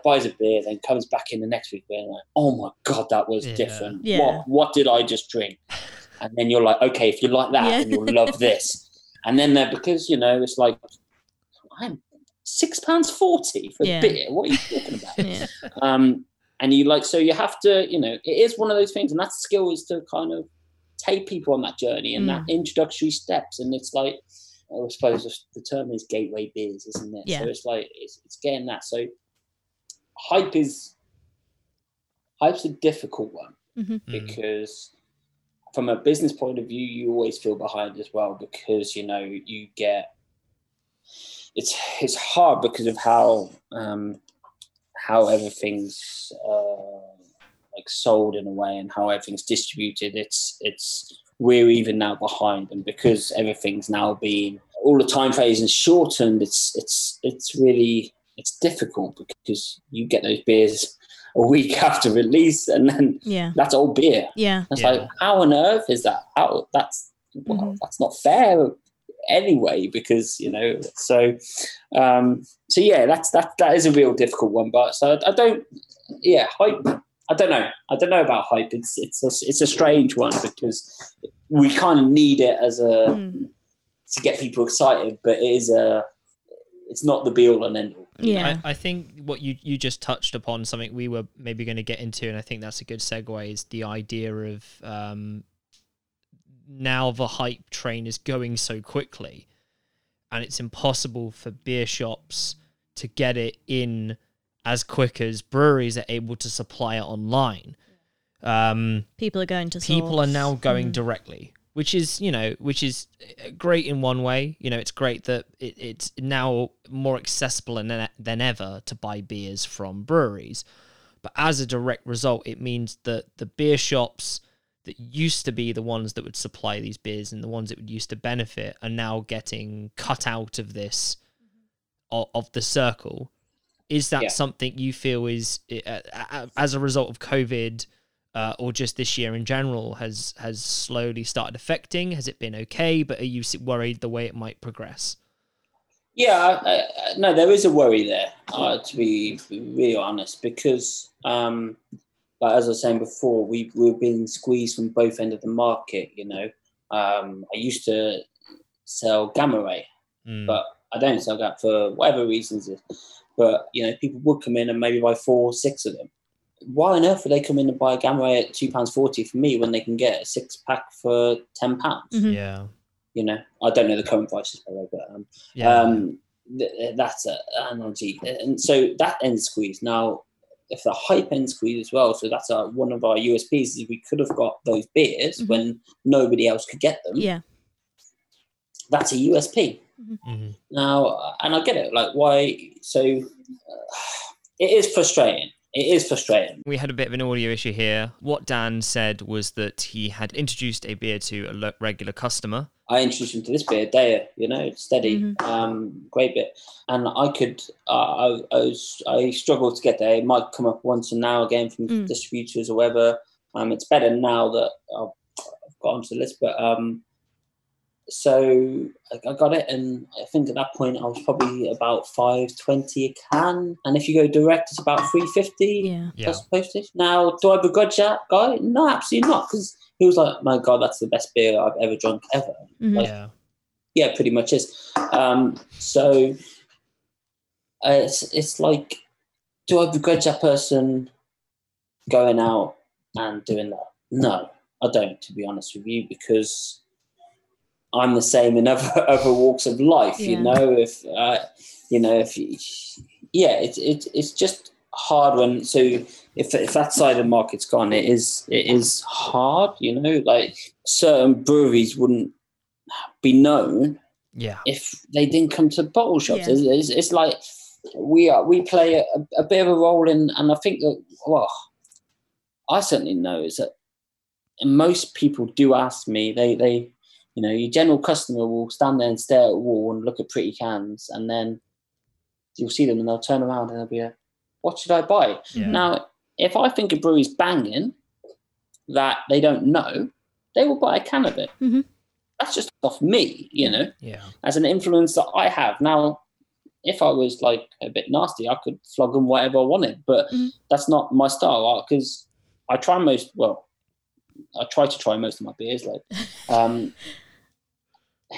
buys a beer, then comes back in the next week being like, "Oh my god, that was Yeah. different. Yeah. What what did I just drink?" And then you're like, "Okay, if you like that, Yeah. then you'll love this." And then they're because you know it's like, I'm six pounds forty for Yeah. a beer. What are you talking about? Yeah. um, and you like so you have to you know it is one of those things and that skill is to kind of take people on that journey and that introductory steps and it's like i suppose the term is gateway beers isn't it Yeah. so it's like it's, it's getting that so hype is hype's a difficult one Mhm. Mm. because from a business point of view you always feel behind as well because you know you get it's it's hard because of how um how everything's uh like sold in a way and how everything's distributed it's it's we're even now behind and because everything's now being all the time phase is shortened it's it's it's really it's difficult because you get those beers a week after release and then Yeah. that's old beer Yeah. it's Yeah. like, how on earth is that? How that's well, Mhm. that's not fair anyway, because you know. So, um, so yeah, that's that. That is a real difficult one. But so I, I don't. Yeah, hype. I don't know. I don't know about hype. It's it's a, it's a strange one because we kind of need it as a Mm. to get people excited, but it is a. It's not the be all and end all. Yeah. I, I think what you you just touched upon something we were maybe going to get into, and I think that's a good segue. Is the idea of um, now the hype train is going so quickly, and it's impossible for beer shops to get it in as quick as breweries are able to supply it online. Um, People are going to people are now going Mm. directly which is you know which is uh, great in one way. You know it's great that it, it's now more accessible than, than ever to buy beers from breweries. But as a direct result it means that the beer shops that used to be the ones that would supply these beers and the ones that would used to benefit are now getting cut out of this of, of the circle. Is that Yeah. something you feel is uh, uh, as a result of covid uh, or just this year in general has has slowly started affecting? Has it been okay? But are you worried the way it might progress? Yeah, I, no, there is a worry there, uh, to be really honest, because, um, like as I was saying before, we, we've been squeezed from both end of the market, you know. Um, I used to sell Gamma Ray, Mm. but I don't sell that for whatever reasons. But, you know, people would come in and maybe buy four, or six of them. Why on earth would they come in and buy a Gamma Ray at £2.40 for me when they can get a six pack for £10? Mhm. yeah, You know, I don't know the current prices, by the way, but um, yeah, um, th- that's an analogy. And so that end squeeze. Now, if the hype end squeeze as well, so that's our, one of our USPs is we could have got those beers Mhm. when nobody else could get them. Yeah. That's a USP. Mhm. Now, uh, and I get it. Like, why? So uh, it is frustrating it is frustrating. We had a bit of an audio issue here. What Dan said was that he had introduced a beer to a regular customer. I introduced him to this beer, Daya, you know, it's steady, Mhm. um, great bit. And I could, uh, I, I, was, I struggled to get there. It might come up once and now again from Mm. distributors or whatever. Um, it's better now that I've, I've got onto the list. But um, so I, I got it, and I think at that point I was probably about five twenty a can. And if you go direct, it's about three fifty Yeah. Yeah. plus postage. Now, do I begrudge that guy? No, absolutely not, because he was like, "My God, that's the best beer I've ever drunk ever." Mhm. Like, Yeah. yeah, pretty much is. Um, so uh, it's it's like, do I begrudge that person going out and doing that? No, I don't. To be honest with you, because I'm the same in other other walks of life. You know, if uh, you know, if you, yeah, it's it's it's just hard when so if if that side of the market's gone, it is it is hard. You know, like certain breweries wouldn't be known Yeah. if they didn't come to bottle shops. Yeah. It's, it's, it's like we are we play a, a bit of a role in, and I think that well, I certainly know is that most people do ask me. They they you know your general customer will stand there and stare at a wall and look at pretty cans, and then you'll see them and they'll turn around and they'll be like, "What should I buy?" Yeah. Now, if I think a brewery's banging that they don't know, they will buy a can of it. Mhm. That's just off me, you know Yeah. as an influence that I have. Now, if I was like a bit nasty, I could flog them whatever I wanted, but Mhm. that's not my style because I try most, well, I try to try most of my beers. Like, um,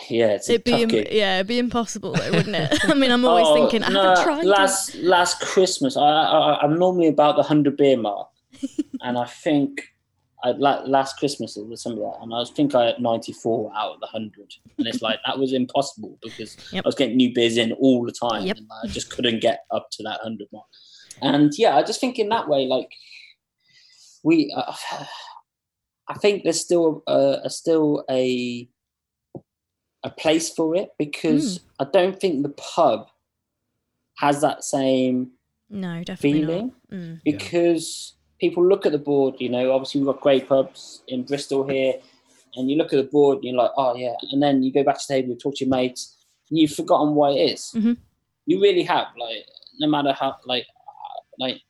yeah, it's It'd be im- yeah, it'd be impossible though, wouldn't it? I mean, I'm always Oh, thinking, I no, haven't tried it. last last Christmas. I, I I'm normally about the hundred beer mark, and I think I la- last Christmas it was something like that, and I was think I had 94 out of the hundred, and it's like that was impossible because Yep. I was getting new beers in all the time, Yep. and I just couldn't get up to that hundred mark. And yeah, I just think in that way, like we, uh, I think there's still a, a still a a place for it because Hmm. I don't think the pub has that same No, definitely feeling not. Mm. Yeah. because people look at the board. You know, obviously we've got great pubs in Bristol here, and you look at the board and you're like, oh yeah, and then you go back to the table, you talk to your mates, and you've forgotten what it is. Mhm. You really have. Like, no matter how, like, like.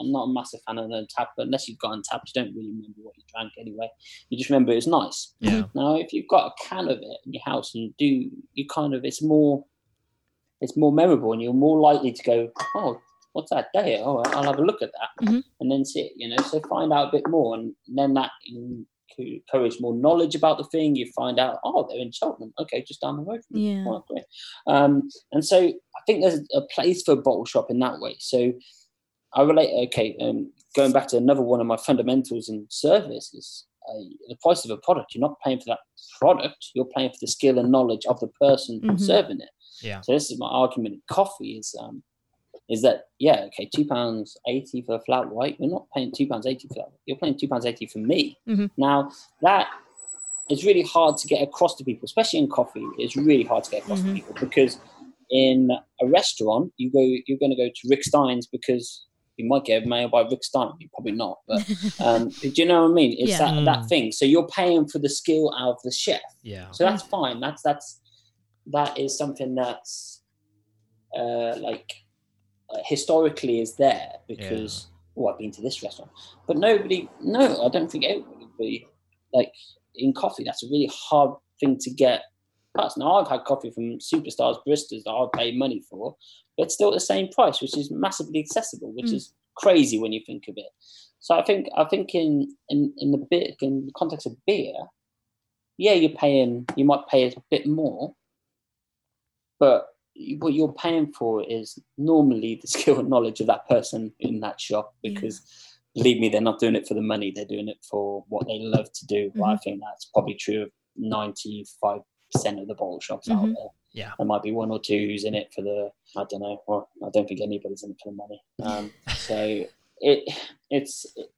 I'm not a massive fan of Untappd, but unless you've got Untappd, you don't really remember what you drank anyway. You just remember it was nice. Yeah. Now, if you've got a can of it in your house and you do, you kind of, it's more, it's more memorable, and you're more likely to go, oh, what's that day? Oh, I'll have a look at that, Mhm. and then see it. You know, so find out a bit more, and then that encourage more knowledge about the thing. You find out, oh, they're in Cheltenham. Okay, just down the road. From. Yeah. Um, and so I think there's a place for a bottle shop in that way. So I relate. Okay, um, going back to another one of my fundamentals in service is uh, the price of a product. You're not paying for that product. You're paying for the skill and knowledge of the person Mhm. serving it. Yeah. So this is my argument in coffee is um, is that yeah okay two pounds eighty for a flat white. You're not paying two pounds eighty for that. You're paying two pounds eighty for me. Mhm. Now that is really hard to get across to people, especially in coffee. It's really hard to get across Mhm. to people because in a restaurant you go you're going to go to Rick Stein's because you might get a mail by Rick Stein. You probably not, but um, do you know what I mean? It's Yeah. that Mm. that thing. So you're paying for the skill out of the chef. Yeah. So that's fine. That's that's that is something that's uh, like uh, historically is there because oh I've been to this restaurant, but nobody. No, I don't think everybody would be like in coffee. That's a really hard thing to get. Now I've had coffee from superstars baristas that I've paid money for, but still at the same price, which is massively accessible, which Mm. is crazy when you think of it. So I think I think in in in the bit in the context of beer, yeah, you're paying. You might pay a bit more, but what you're paying for is normally the skill and knowledge of that person in that shop. Yeah. Because believe me, they're not doing it for the money. They're doing it for what they love to do. I Mm-hmm. think that's probably true of ninety five percent of the bottle shops out Mhm. there. Yeah. There might be one or two who's in it for the I don't know. Well, I don't think anybody's in it for the money. Um, so it it's it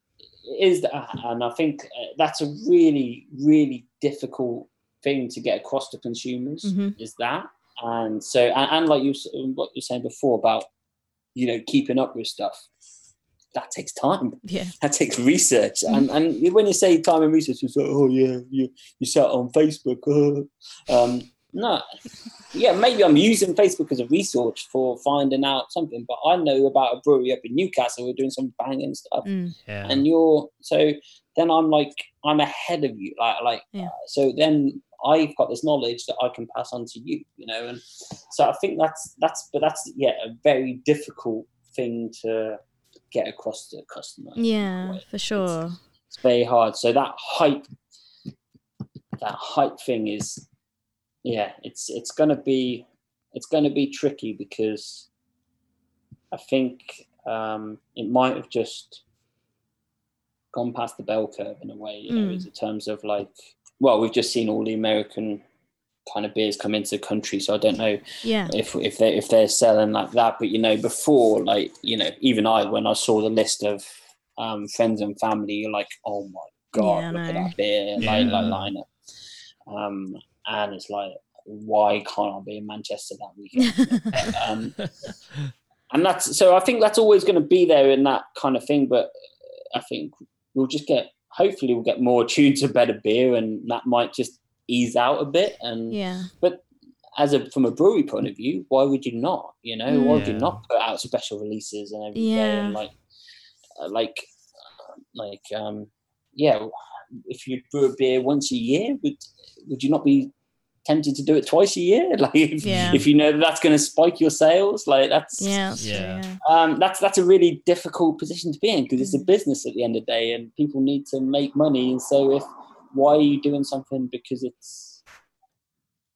is that, and I think uh, that's a really really difficult thing to get across to consumers. Mhm. Is that and so and, and like you what you're saying before about you know keeping up with stuff. That takes time. Yeah. That takes research. And and when you say time and research, it's like, oh yeah, you you sat on Facebook. uh." Um, no, yeah, maybe I'm using Facebook as a resource for finding out something, but I know about a brewery up in Newcastle who are doing some banging stuff, Mm. Yeah. and you're so then I'm like I'm ahead of you, like like Yeah. uh, so then I've got this knowledge that I can pass on to you, you know, and so I think that's that's but that's yeah a very difficult thing to get across to the customer. Yeah, for sure. It's very hard. So that hype, that hype thing is, yeah, it's it's gonna be it's gonna be tricky because I think um, it might have just gone past the bell curve in a way, you know, Mm. in terms of like, well, we've just seen all the American kind of beers come into the country, so I don't know Yeah. if if they if they're selling like that. But you know, before like you know, even I when I saw the list of um, friends and family, you're like, oh my god, Yeah, I look at that beer like Yeah. like lineup. Um, and it's like, why can't I be in Manchester that weekend? um, and that's so I think that's always going to be there in that kind of thing. But I think we'll just get hopefully we'll get more tuned to better beer, and that might just ease out a bit and yeah. But as a from a brewery point of view, why would you not? You know, why would you not put out special releases and every day Yeah. and like, uh, like, like, um, yeah. If you brew a beer once a year, would would you not be tempted to do it twice a year? Like, if, Yeah. if you know that that's going to spike your sales, like that's Yeah. That's Yeah. True, yeah. um, that's that's a really difficult position to be in because it's a Mm. business at the end of the day, and people need to make money. And so, if why are you doing something because it's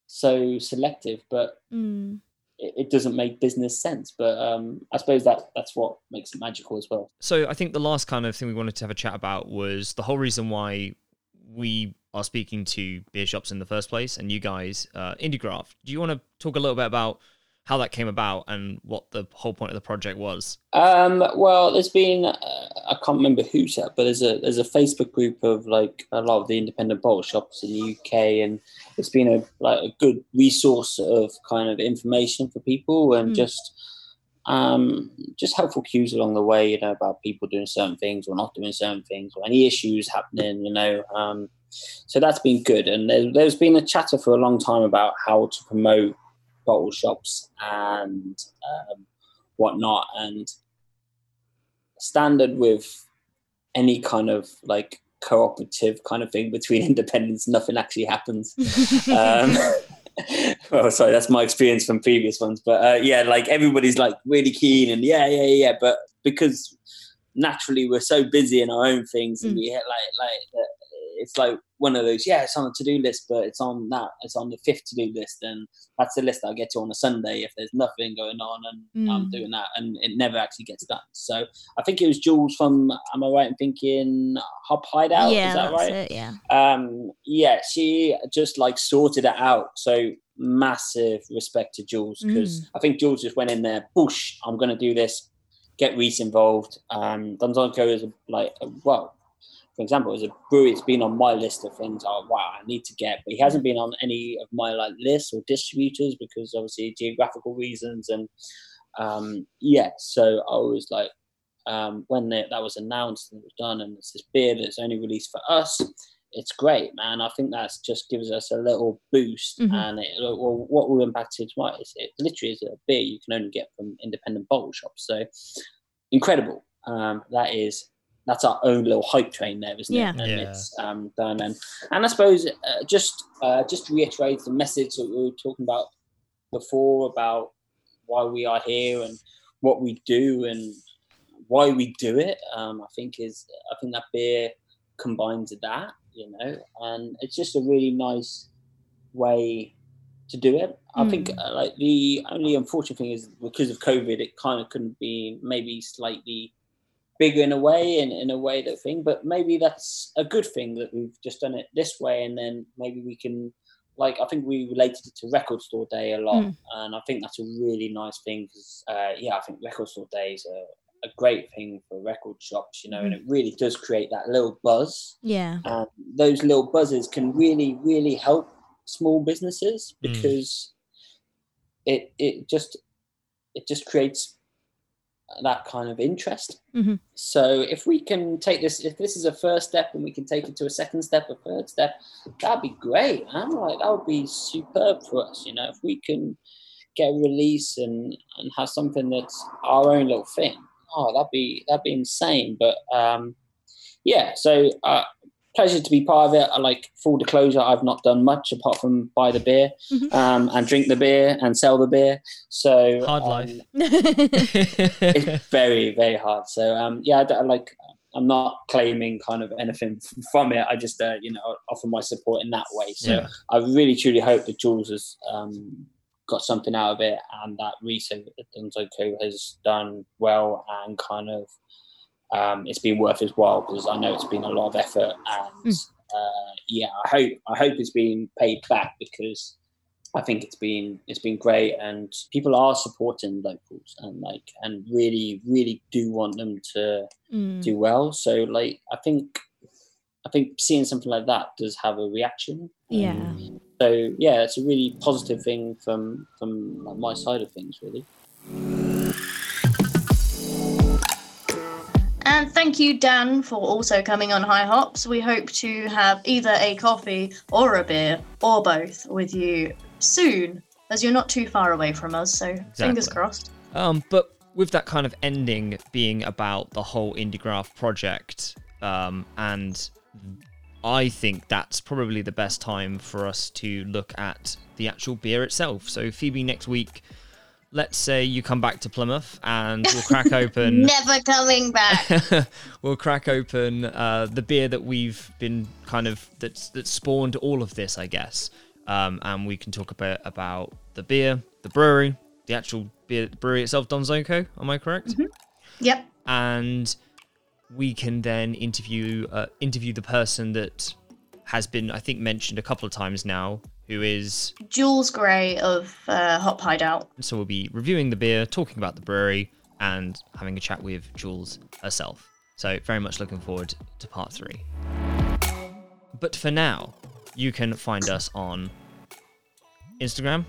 so selective, but Mm. it, it doesn't make business sense. But um, I suppose that that's what makes it magical as well. So I think the last kind of thing we wanted to have a chat about was the whole reason why we are speaking to beer shops in the first place, and you guys, uh, IndieGraft. Do you want to talk a little bit about how that came about and what the whole point of the project was? Um, well, there's been uh, I can't remember who said, but there's a there's a Facebook group of like a lot of the independent bottle shops in the UK, and it's been a like a good resource of kind of information for people and Mm. just um just helpful cues along the way, you know, about people doing certain things or not doing certain things or any issues happening, you know. Um, so that's been good, and there, there's been a chatter for a long time about how to promote bottle shops and um, whatnot, and standard with any kind of like cooperative kind of thing between independents, nothing actually happens. Um, well, sorry, that's my experience from previous ones, but uh, yeah, like everybody's like really keen and yeah, yeah, yeah, but because naturally we're so busy in our own things and Mm. we hit like like it's like one of those yeah it's on the to-do list but it's on that it's on the fifth to-do list and that's the list i'll get to on a sunday if there's nothing going on and i'm Mm. doing that and it never actually gets done so i think it was jules from am i right in thinking hop hideout yeah, is that that's right it. Yeah. um yeah she just like sorted it out so massive respect to jules because i think jules just went in there push i'm going to do this get reese involved um Donzoko is a, like a, well for example as a brewery it's been on my list of things oh wow i need to get but he hasn't been on any of my like lists or distributors because obviously geographical reasons and um yeah so i was like um when that that was announced and it was done and it's this beer that's only released for us it's great, man. I think that's just gives us a little boost, Mhm. and it, well, what will impact it right is it literally is a beer you can only get from independent bottle shops. So incredible. Um, that is that's our own little hype train there, isn't Yeah. it? And Yeah. it's um, done, and and I suppose uh, just uh, just to reiterate the message that we were talking about before about why we are here and what we do and why we do it. Um, I think is I think that beer combines with that, you know, and it's just a really nice way to do it. I think Mm. uh, like the only unfortunate thing is because of COVID, it kind of couldn't be maybe slightly bigger in a way and in a way that thing, but maybe that's a good thing that we've just done it this way, and then maybe we can. Like I think we related it to Record Store Day a lot, Mm. and I think that's a really nice thing because uh, yeah, I think Record Store days are a, a great thing for record shops, you know, and it really does create that little buzz Yeah. and those little buzzes can really really help small businesses Mm. because it it just it just creates that kind of interest. Mhm. So if we can take this, if this is a first step and we can take it to a second step, a third step, that'd be great, man. Like that would be superb for us, you know. If we can get a release and and have something that's our own little thing, oh, that'd be that'd be insane. But um, yeah, so uh, pleasure to be part of it. I like full disclosure. I've not done much apart from buy the beer Mhm. um, and drink the beer and sell the beer. So Hard um, life. it's very very hard. So um, yeah, I, don't- like I'm not claiming kind of anything from it. I just uh, you know offer my support in that way. So Yeah. I really truly hope that Jules has um, got something out of it, and that Reset Donzoko has done well, and kind of um, it's been worth his while because I know it's been a lot of effort, and Mm. uh, yeah, I hope I hope it's been paid back because. I think it's been it's been great, and people are supporting locals, and like and really really do want them to Mm. do well. So like I think I think seeing something like that does have a reaction. Yeah. Um, so yeah, it's a really positive thing from from my side of things, really. And thank you, Dan, for also coming on High Hops. We hope to have either a coffee or a beer or both with you soon, as you're not too far away from us. So fingers crossed. Um, but with that kind of ending being about the whole IndieGraft project, um, and I think that's probably the best time for us to look at the actual beer itself. So, Phoebe, next week, let's say you come back to Plymouth and we'll crack open. Never coming back. we'll crack open uh, the beer that we've been kind of that's that spawned all of this, I guess. Um, and we can talk a bit about the beer, the brewery, the actual beer the brewery itself, Donzoko. Am I correct? yep. And we can then interview uh, interview the person that has been, I think, mentioned a couple of times now, who is Jules Gray of uh, Hop Hideout. so we'll be reviewing the beer, talking about the brewery, and having a chat with Jules herself. So very much looking forward to part three. But for now, you can find us on Instagram,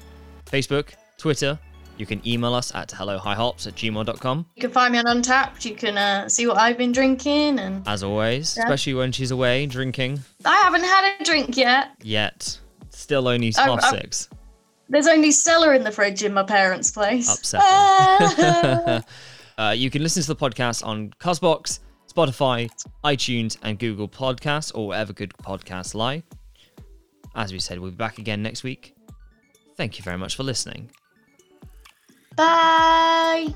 Facebook, Twitter. You can email us at hellohighhops at gmail.com. You can find me on Untappd. You can uh, see what I've been drinking, and As always, Yeah. especially when she's away drinking. I haven't had a drink yet. Yet. Still only half I, I, six. There's only cellar in the fridge in my parents' place. Upset. Ah. uh, you can listen to the podcast on Castbox, Spotify, iTunes, and Google Podcasts, or wherever good podcasts lie. As we said, we'll be back again next week. Thank you very much for listening. Bye.